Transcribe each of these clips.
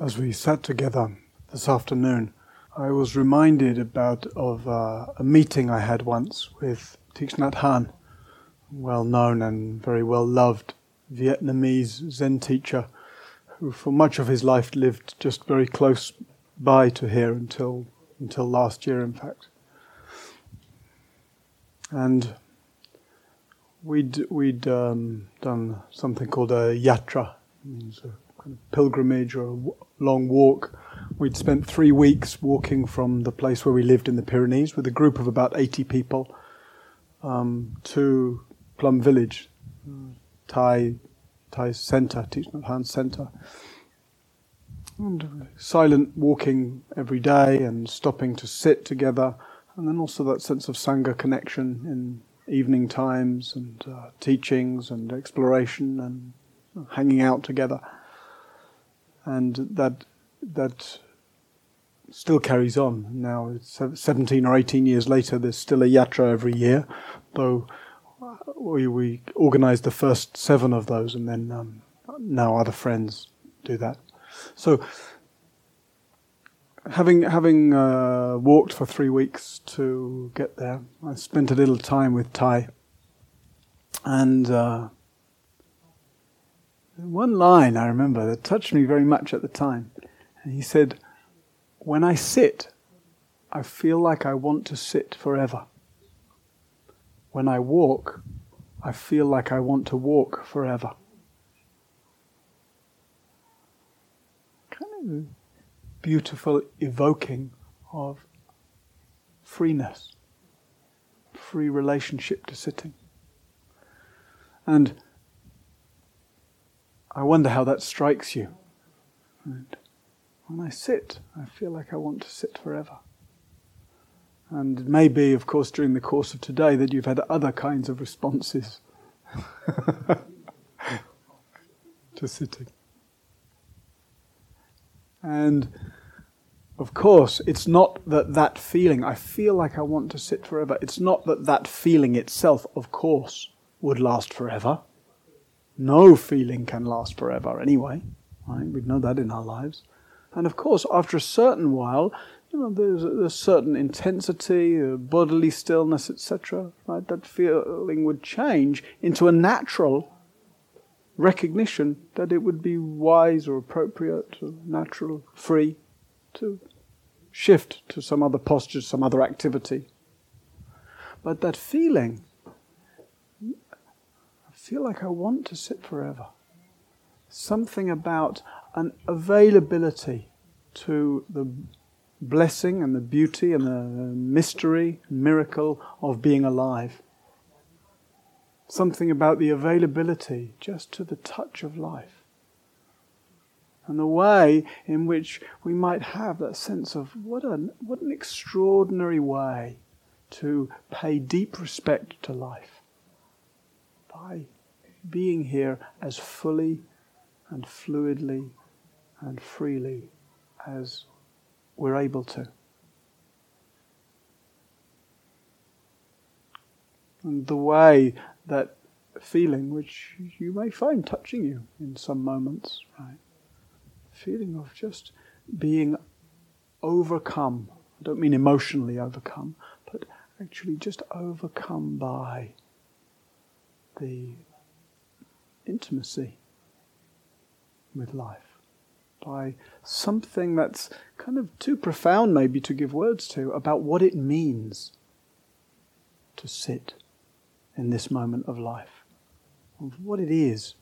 as we sat together this afternoon, I was reminded about of uh, a meeting I had once with Thich Nhat Hanh, well known and very well loved Vietnamese Zen teacher, who for much of his life lived just very close by to here until until last year, in fact. And we'd we'd um, done something called a yatra, means a kind of pilgrimage or a long walk. We'd spent three weeks walking from the place where we lived in the Pyrenees with a group of about 80 people um, to Plum Village, Thay Thay centre, Thich Nhat Hanh centre. And silent walking every day and stopping to sit together, and then also that sense of Sangha connection in evening times and uh, teachings and exploration and hanging out together. And that that still carries on. Now 17 or 18 years later, there's still a yatra every year, though we, we organized the first seven of those and then um, now other friends do that. So having having uh, walked for three weeks to get there, I spent a little time with Thay, and uh, one line I remember that touched me very much at the time. And he said, "When I sit, I feel like I want to sit forever. When I walk, I feel like I want to walk forever." Kind of beautiful evoking of freeness, free relationship to sitting. And I wonder how that strikes you. And when I sit, I feel like I want to sit forever. And it may be, of course, during the course of today that you've had other kinds of responses to sitting. And of course, it's not that that feeling, I feel like I want to sit forever, it's not that that feeling itself, of course, would last forever. No feeling can last forever anyway. Right? We know that in our lives. And of course, after a certain while, you know, there's a, certain intensity, bodily stillness, etc. Right? That feeling would change into a natural recognition that it would be wise or appropriate or natural, free to shift to some other posture, some other activity. But that feeling, feel like I want to sit forever. Something about an availability to the blessing and the beauty and the mystery, miracle of being alive something about the availability just to the touch of life. And the way in which we might have that sense of what an, what an extraordinary way to pay deep respect to life by being here as fully and fluidly and freely as we're able to. And the way that feeling which you may find touching you in some moments, right? Feeling of just being overcome. I don't mean emotionally overcome, but actually just overcome by the intimacy with life, by something that's kind of too profound maybe to give words to about what it means to sit in this moment of life, of what it is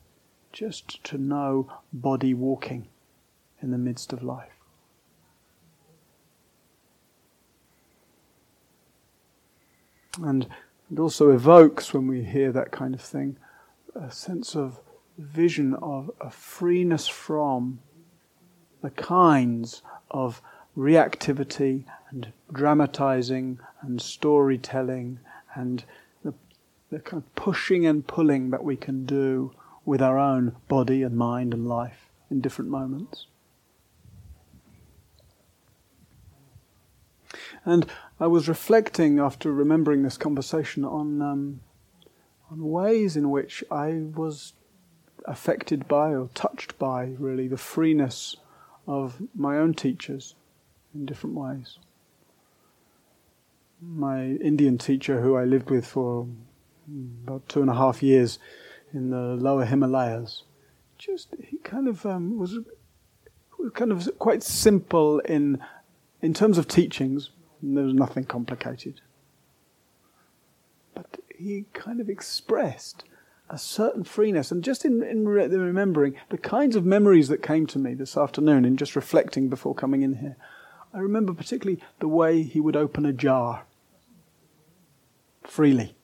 just to know body walking in the midst of life. And it also evokes, when we hear that kind of thing, a sense of vision of a freeness from the kinds of reactivity and dramatizing and storytelling and the kind of pushing and pulling that we can do with our own body and mind and life in different moments. And I was reflecting after remembering this conversation on um, on ways in which I was affected by or touched by really the freeness of my own teachers in different ways. My Indian teacher, who I lived with for about two and a half years in the lower Himalayas, just he kind of um, was, kind of quite simple in in terms of teachings. There was nothing complicated, he kind of expressed a certain freeness. And just in, in re- remembering the kinds of memories that came to me this afternoon, in just reflecting before coming in here, I remember particularly the way he would open a jar freely.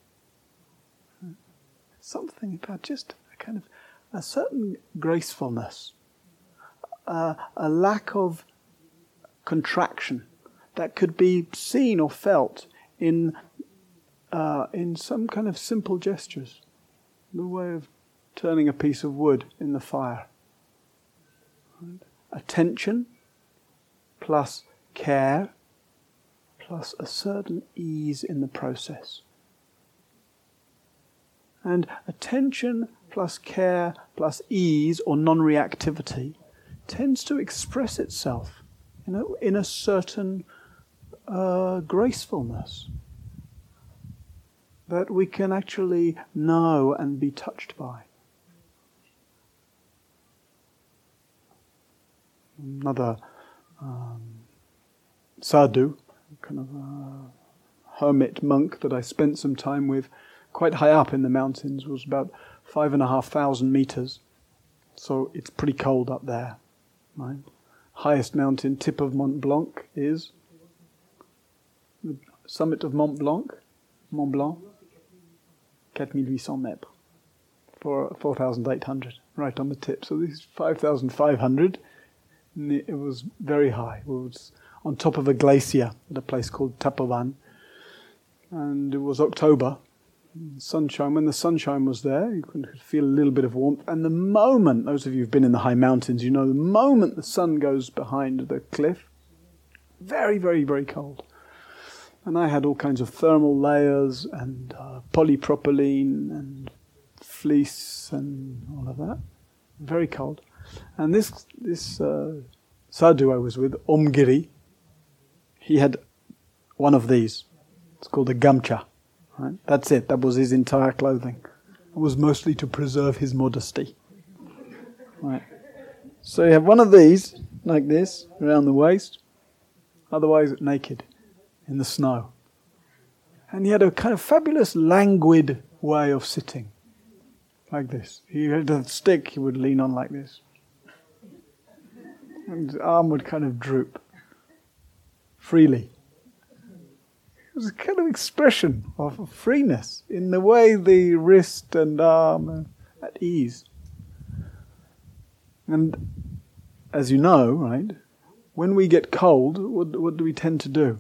Something about just a kind of a certain gracefulness, uh, a lack of contraction that could be seen or felt in uh, in some kind of simple gestures the way of turning a piece of wood in the fire. Right? Attention plus care plus a certain ease in the process. And attention plus care plus ease or non reactivity tends to express itself in a, in a certain uh, gracefulness that we can actually know and be touched by. Another um, sadhu, kind of a hermit monk that I spent some time with, quite high up in the mountains, was about five and a half thousand meters. So it's pretty cold up there. Right? Highest mountain, tip of Mont Blanc, is the summit of Mont Blanc, Mont Blanc. 4800 mètres, for 4,800, right on the tip. So this is 5,500. It was very high. It was on top of a glacier at a place called Tapovan. And it was October. Sunshine. When the sunshine was there, you could feel a little bit of warmth. And the moment, those of you who've been in the high mountains, you know, the moment the sun goes behind the cliff, very, very, very cold. And I had all kinds of thermal layers and uh, polypropylene and fleece and all of that. Very cold. And this this uh, sadhu I was with, Omgiri, he had one of these. It's called a gamcha. Right? That's it. That was his entire clothing. It was mostly to preserve his modesty. Right. So you have one of these, like this, around the waist, otherwise naked in the snow. And he had a kind of fabulous, languid way of sitting, like this. He had a stick he would lean on like this. And his arm would kind of droop freely. It was a kind of expression of freeness in the way the wrist and arm are at ease. And as you know, right, when we get cold, what, what do we tend to do?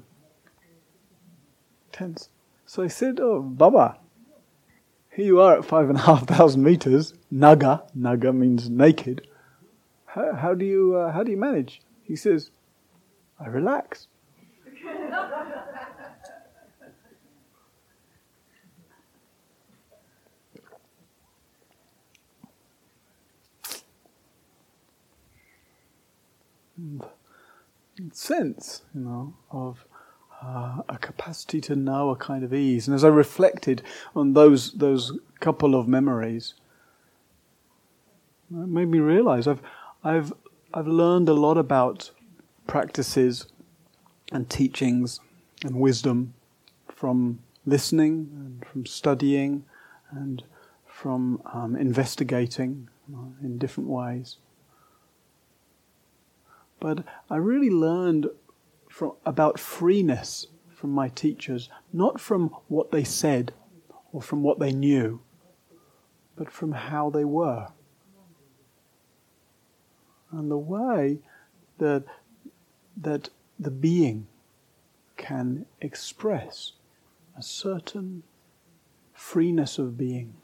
Tense. So I said, Oh, Baba, here you are at five and a half thousand meters, naga, naga means naked. How, how do you uh, how do you manage? He says, I relax. sense, you know, of uh, a capacity to know a kind of ease. And as I reflected on those those couple of memories, it made me realize I've I've I've learned a lot about practices and teachings and wisdom from listening and from studying and from um, investigating in different ways. But I really learned from, about freeness from my teachers, not from what they said or from what they knew, but from how they were. And the way that, that the being can express a certain freeness of being.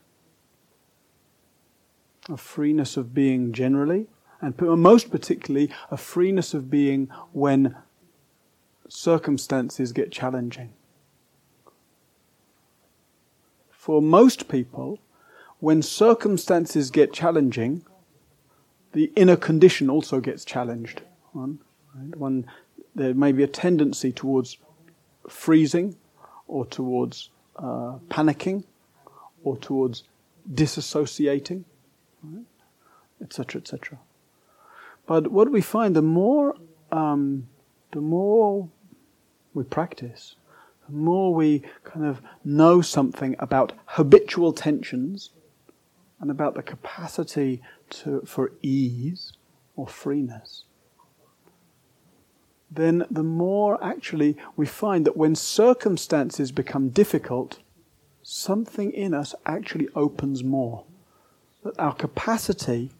A freeness of being generally, and most particularly a freeness of being when circumstances get challenging. For most people, when circumstances get challenging, the inner condition also gets challenged one. Right? One, there may be a tendency towards freezing, or towards uh, panicking, or towards disassociating, etc., right? etc. But what we find, the more, um, the more we practice, the more we kind of know something about habitual tensions and about the capacity to, for ease or freeness, then the more actually we find that when circumstances become difficult, something in us actually opens more. That our capacity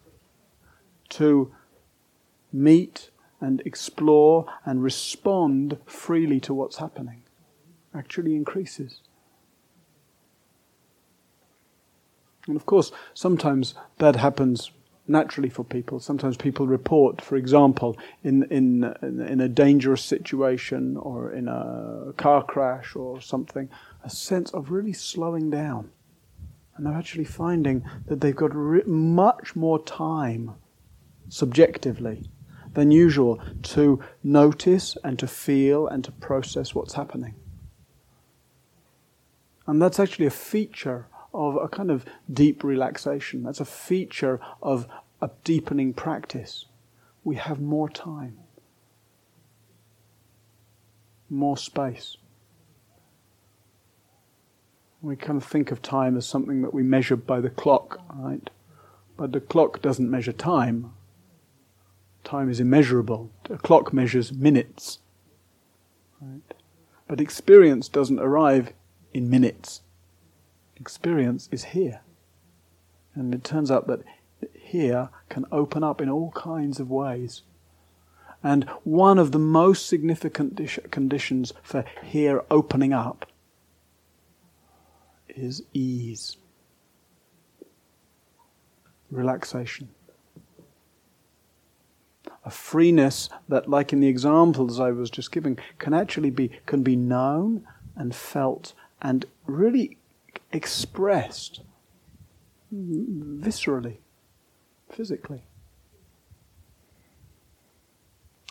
to meet and explore and respond freely to what's happening actually increases. And of course, sometimes that happens naturally for people. Sometimes people report, for example, in, in, in a dangerous situation or in a car crash or something, a sense of really slowing down. And they're actually finding that they've got re- much more time subjectively than usual to notice and to feel and to process what's happening. And that's actually a feature of a kind of deep relaxation. That's a feature of a deepening practice. We have more time, more space. We kind of think of time as something that we measure by the clock, right? But the clock doesn't measure time. Time is immeasurable. A clock measures minutes. Right? But experience doesn't arrive in minutes. Experience is here. And it turns out that here can open up in all kinds of ways. And one of the most significant conditions for here opening up is ease, relaxation. A freeness that, like in the examples I was just giving, can actually be can be known and felt and really expressed viscerally, physically.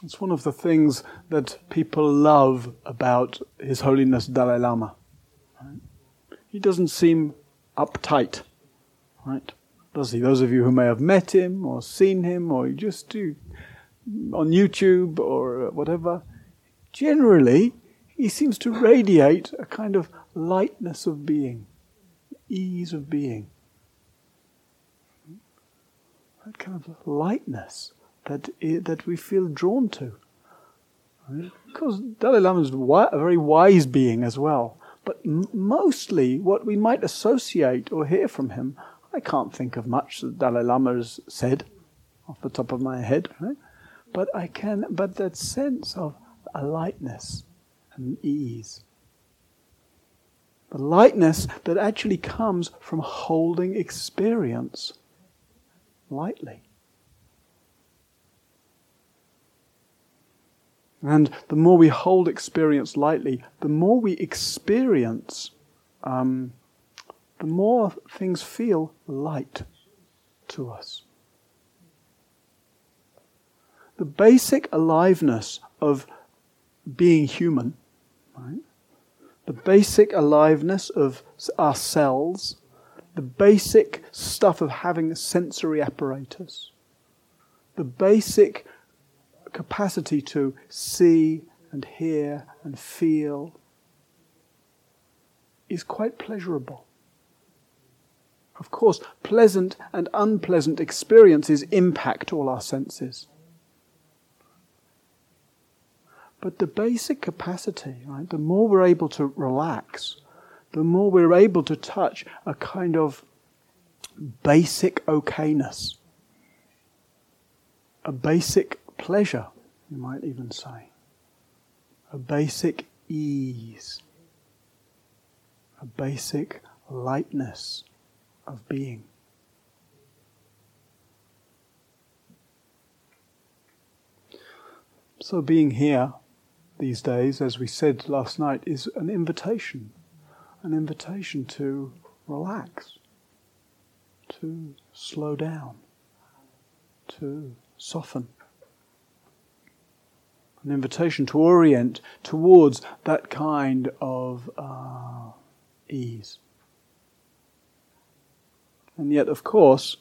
It's one of the things that people love about His Holiness Dalai Lama. Right? He doesn't seem uptight, right? Does he? Those of you who may have met him or seen him or you just do on YouTube or uh, whatever, generally he seems to radiate a kind of lightness of being, ease of being. That kind of lightness that, that we feel drawn to. Because Dalai Lama is a very wise being as well. But m- mostly what we might associate or hear from him, I can't think of much that Dalai Lama has said off the top of my head. Right? But I can, but that sense of a lightness and ease the lightness that actually comes from holding experience lightly. And the more we hold experience lightly, the more we experience, um, the more things feel light to us. The basic aliveness of being human, right, the basic aliveness of our cells, the basic stuff of having a sensory apparatus, the basic capacity to see and hear and feel is quite pleasurable. Of course, pleasant and unpleasant experiences impact all our senses. But the basic capacity, right, the more we're able to relax, the more we're able to touch a kind of basic okayness, a basic pleasure, you might even say, a basic ease, a basic lightness of being. So, being here these days, as we said last night, is an invitation. An invitation to relax, to slow down, to soften. An invitation to orient towards that kind of uh, ease. And yet, of course,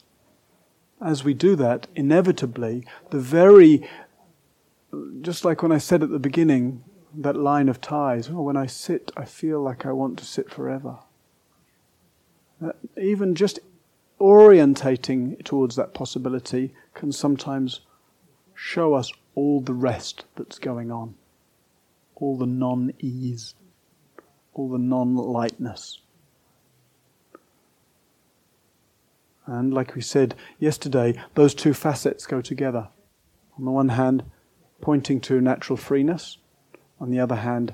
as we do that, inevitably, the very, just like when I said at the beginning, that line of Thay's, oh, when I sit, I feel like I want to sit forever. Even just orientating towards that possibility can sometimes show us all the rest that's going on, all the non ease, all the non lightness. And like we said yesterday, those two facets go together. On the one hand, pointing to natural freeness, on the other hand,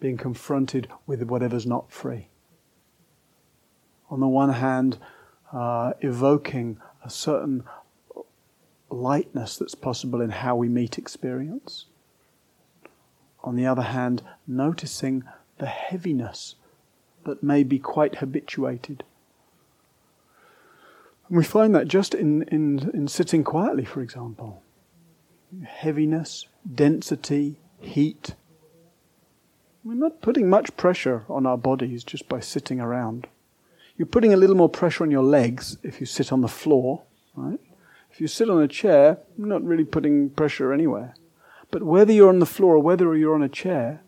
being confronted with whatever's not free. On the one hand, uh, evoking a certain lightness that's possible in how we meet experience. On the other hand, noticing the heaviness that may be quite habituated and we find that just in, in, in sitting quietly, for example. Heaviness, density, heat. We're not putting much pressure on our bodies just by sitting around. You're putting a little more pressure on your legs if you sit on the floor, right? If you sit on a chair, you're not really putting pressure anywhere. But whether you're on the floor or whether you're on a chair,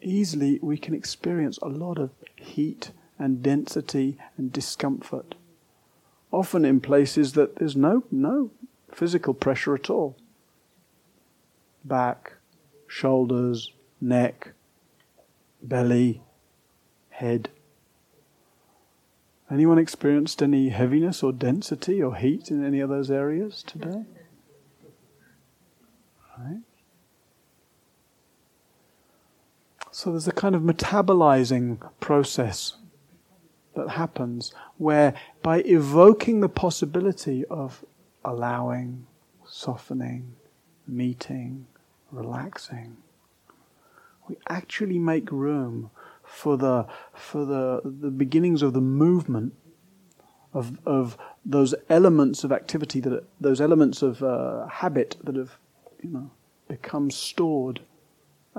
easily we can experience a lot of heat and density and discomfort often in places that there's no, no physical pressure at all. Back, shoulders, neck, belly, head. Anyone experienced any heaviness or density or heat in any of those areas today? Right? So there's a kind of metabolizing process that happens where by evoking the possibility of allowing, softening, meeting, relaxing, we actually make room for the for the the beginnings of the movement of of those elements of activity that those elements of uh, habit that have you know become stored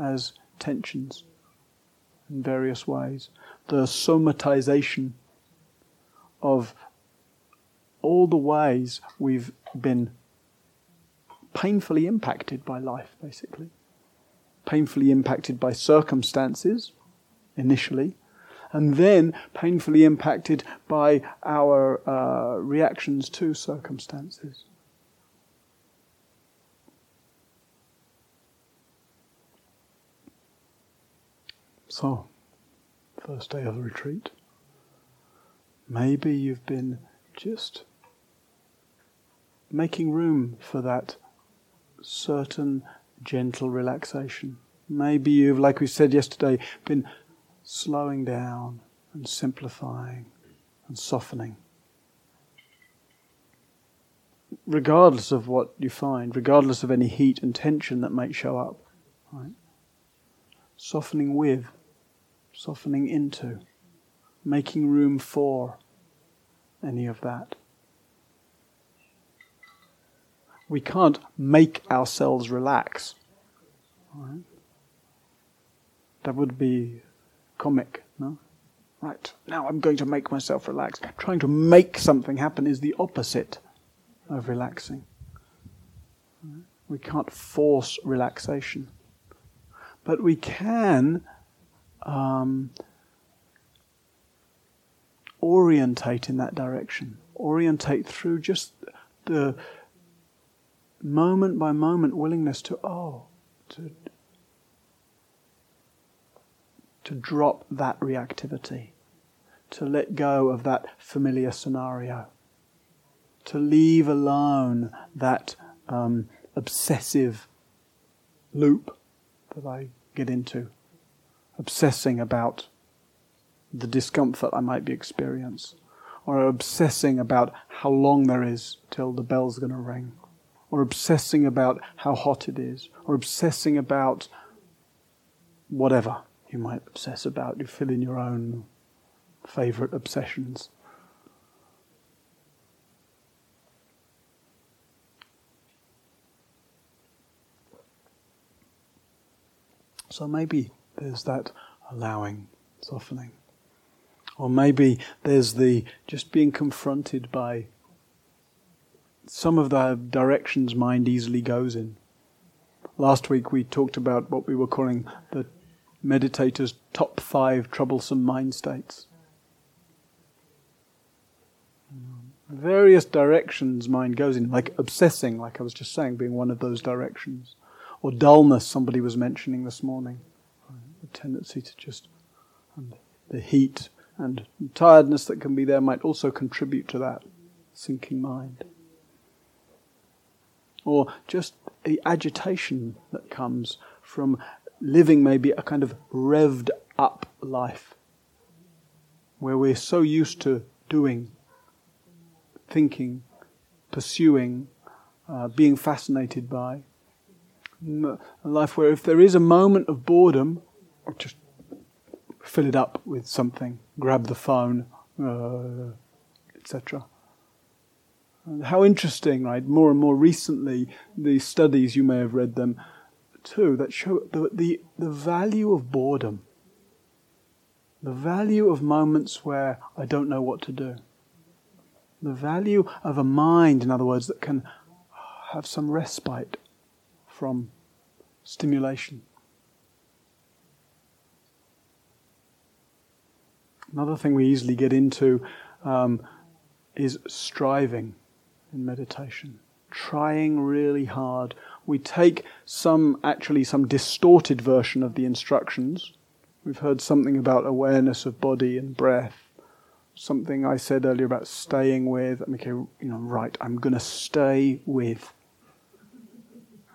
as tensions in various ways. The somatization of all the ways we've been painfully impacted by life, basically. Painfully impacted by circumstances, initially, and then painfully impacted by our uh, reactions to circumstances. So, first day of the retreat. Maybe you've been just making room for that certain gentle relaxation. Maybe you've, like we said yesterday, been slowing down and simplifying and softening. Regardless of what you find, regardless of any heat and tension that might show up, right? Softening with softening into, making room for any of that. We can't make ourselves relax. Right? That would be comic, no? Right, now I'm going to make myself relax. Trying to make something happen is the opposite of relaxing. We can't force relaxation. But we can um, orientate in that direction, orientate through just the moment by moment willingness to, oh, to, to drop that reactivity, to let go of that familiar scenario, to leave alone that um, obsessive loop that I get into obsessing about the discomfort I might be experiencing, or obsessing about how long there is till the bell's going to ring, or obsessing about how hot it is, or obsessing about whatever you might obsess about. You fill in your own favorite obsessions. So maybe there's that allowing, softening. Or maybe there's the just being confronted by some of the directions mind easily goes in. Last week we talked about what we were calling the meditator's top five troublesome mind states. Various directions mind goes in, like obsessing, like I was just saying, being one of those directions. Or dullness, somebody was mentioning this morning. The tendency to just, and the heat and tiredness that can be there might also contribute to that sinking mind. Or just the agitation that comes from living maybe a kind of revved up life, where we're so used to doing, thinking, pursuing, uh, being fascinated by. A life where if there is a moment of boredom, just fill it up with something, grab the phone, uh, etc. How interesting, right? More and more recently, the studies, you may have read them too, that show the, the, the value of boredom, the value of moments where I don't know what to do, the value of a mind, in other words, that can have some respite from stimulation. Another thing we easily get into um, is striving in meditation, trying really hard. We take some, actually, some distorted version of the instructions. We've heard something about awareness of body and breath. Something I said earlier about staying with. Okay, you know, right, I'm going to stay with.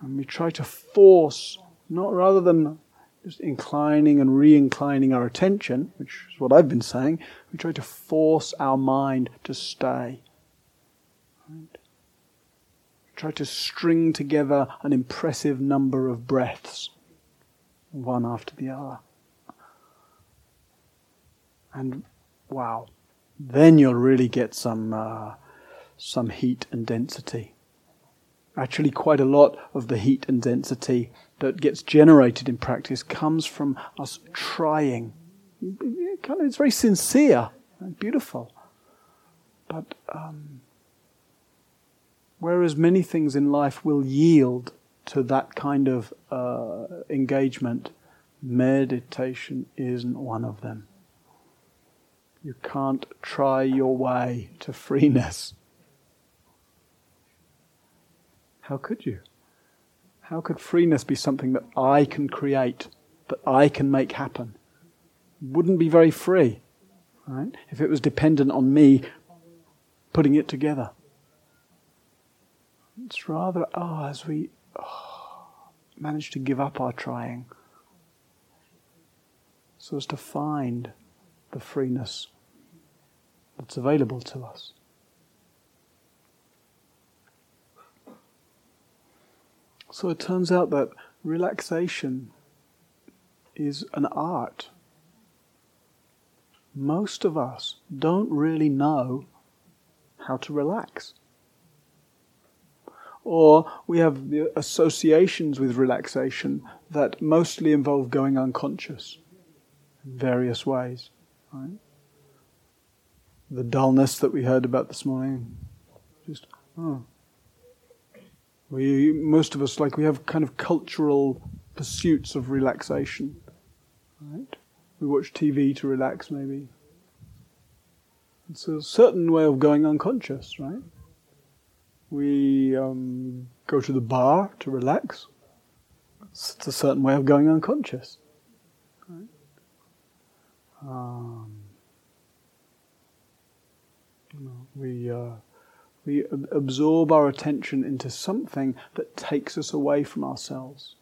And we try to force, not rather than just inclining and re inclining our attention, which is what I've been saying, we try to force our mind to stay. Right? Try to string together an impressive number of breaths, one after the other. And wow, then you'll really get some, uh, some heat and density. Actually, quite a lot of the heat and density that gets generated in practice comes from us trying. It's very sincere and beautiful. But um, whereas many things in life will yield to that kind of uh, engagement, meditation isn't one of them. You can't try your way to freeness. How could you? How could freeness be something that I can create, that I can make happen? Wouldn't be very free, right? If it was dependent on me putting it together. It's rather, oh, as we oh, manage to give up our trying, so as to find the freeness that's available to us. So it turns out that relaxation is an art. Most of us don't really know how to relax. Or we have the associations with relaxation that mostly involve going unconscious in various ways. Right? The dullness that we heard about this morning, just, oh, we, most of us, like we have kind of cultural pursuits of relaxation. Right? We watch TV to relax, maybe. It's a certain way of going unconscious, right? We um, go to the bar to relax. It's a certain way of going unconscious. Right? Um, we. Uh, we absorb our attention into something that takes us away from ourselves.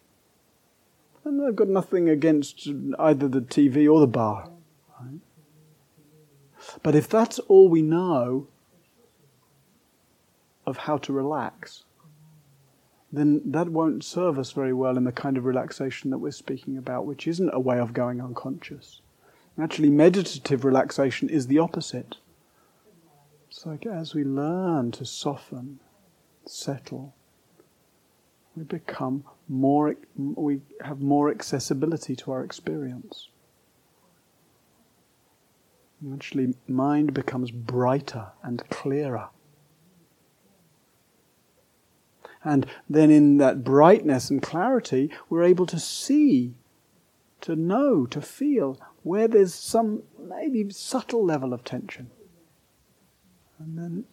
And I've got nothing against either the TV or the bar. Right? But if that's all we know of how to relax, then that won't serve us very well in the kind of relaxation that we're speaking about, which isn't a way of going unconscious. Actually, meditative relaxation is the opposite. It's like as we learn to soften, settle, we become more, we have more accessibility to our experience. Actually, mind becomes brighter and clearer. And then, in that brightness and clarity, we're able to see, to know, to feel where there's some maybe subtle level of tension. And then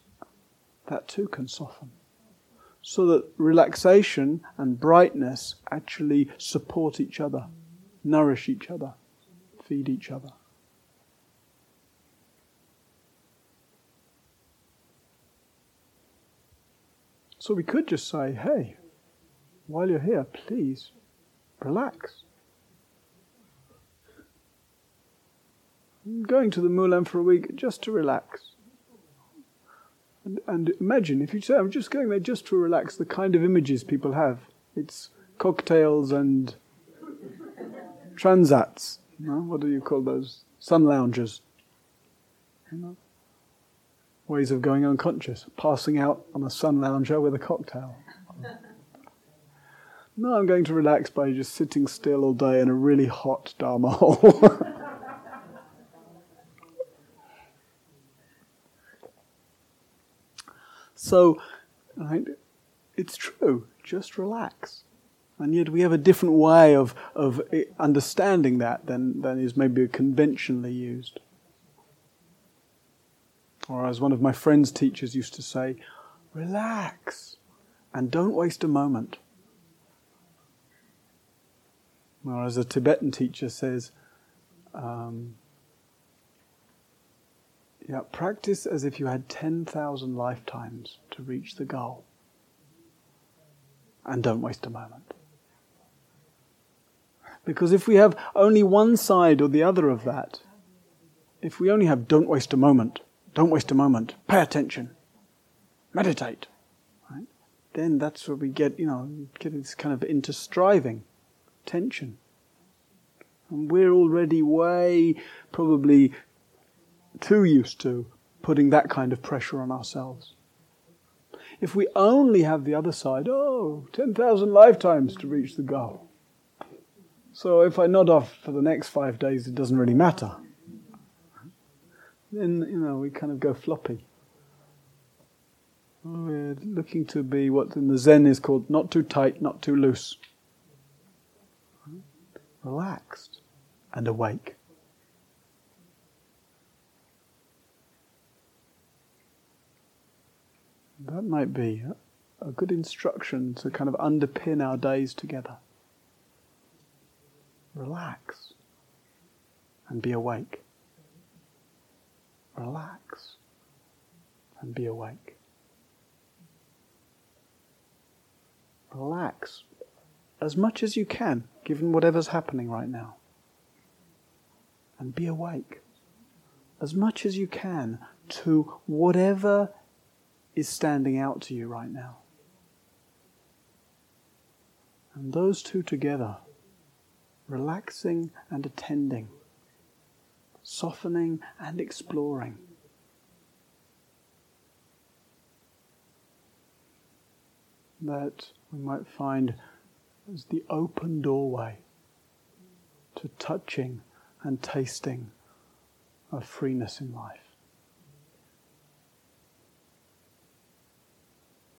that too can soften. So that relaxation and brightness actually support each other, nourish each other, feed each other. So we could just say, hey, while you're here, please relax. I'm going to the Moulin for a week just to relax. And, and imagine if you say, I'm just going there just to relax, the kind of images people have. It's cocktails and transats. No? What do you call those? Sun loungers. You know? Ways of going unconscious. Passing out on a sun lounger with a cocktail. No, I'm going to relax by just sitting still all day in a really hot Dharma hall. So, right, it's true, just relax. And yet we have a different way of, of eh, understanding that than, than is maybe conventionally used. Or as one of my friend's teachers used to say, relax and don't waste a moment. Or as a Tibetan teacher says, um, yeah, practice as if you had 10,000 lifetimes to reach the goal. And don't waste a moment. Because if we have only one side or the other of that, if we only have don't waste a moment, don't waste a moment, pay attention, meditate, right? then that's where we get, you know, get this kind of into striving, tension. And we're already way probably too used to putting that kind of pressure on ourselves. If we only have the other side, oh, 10,000 lifetimes to reach the goal. So if I nod off for the next five days, it doesn't really matter. Then, you know, we kind of go floppy. We're looking to be what in the Zen is called not too tight, not too loose. Relaxed and awake. That might be a good instruction to kind of underpin our days together. Relax and be awake. Relax and be awake. Relax as much as you can, given whatever's happening right now. And be awake as much as you can to whatever is standing out to you right now. And those two together, relaxing and attending, softening and exploring. That we might find as the open doorway to touching and tasting of freeness in life.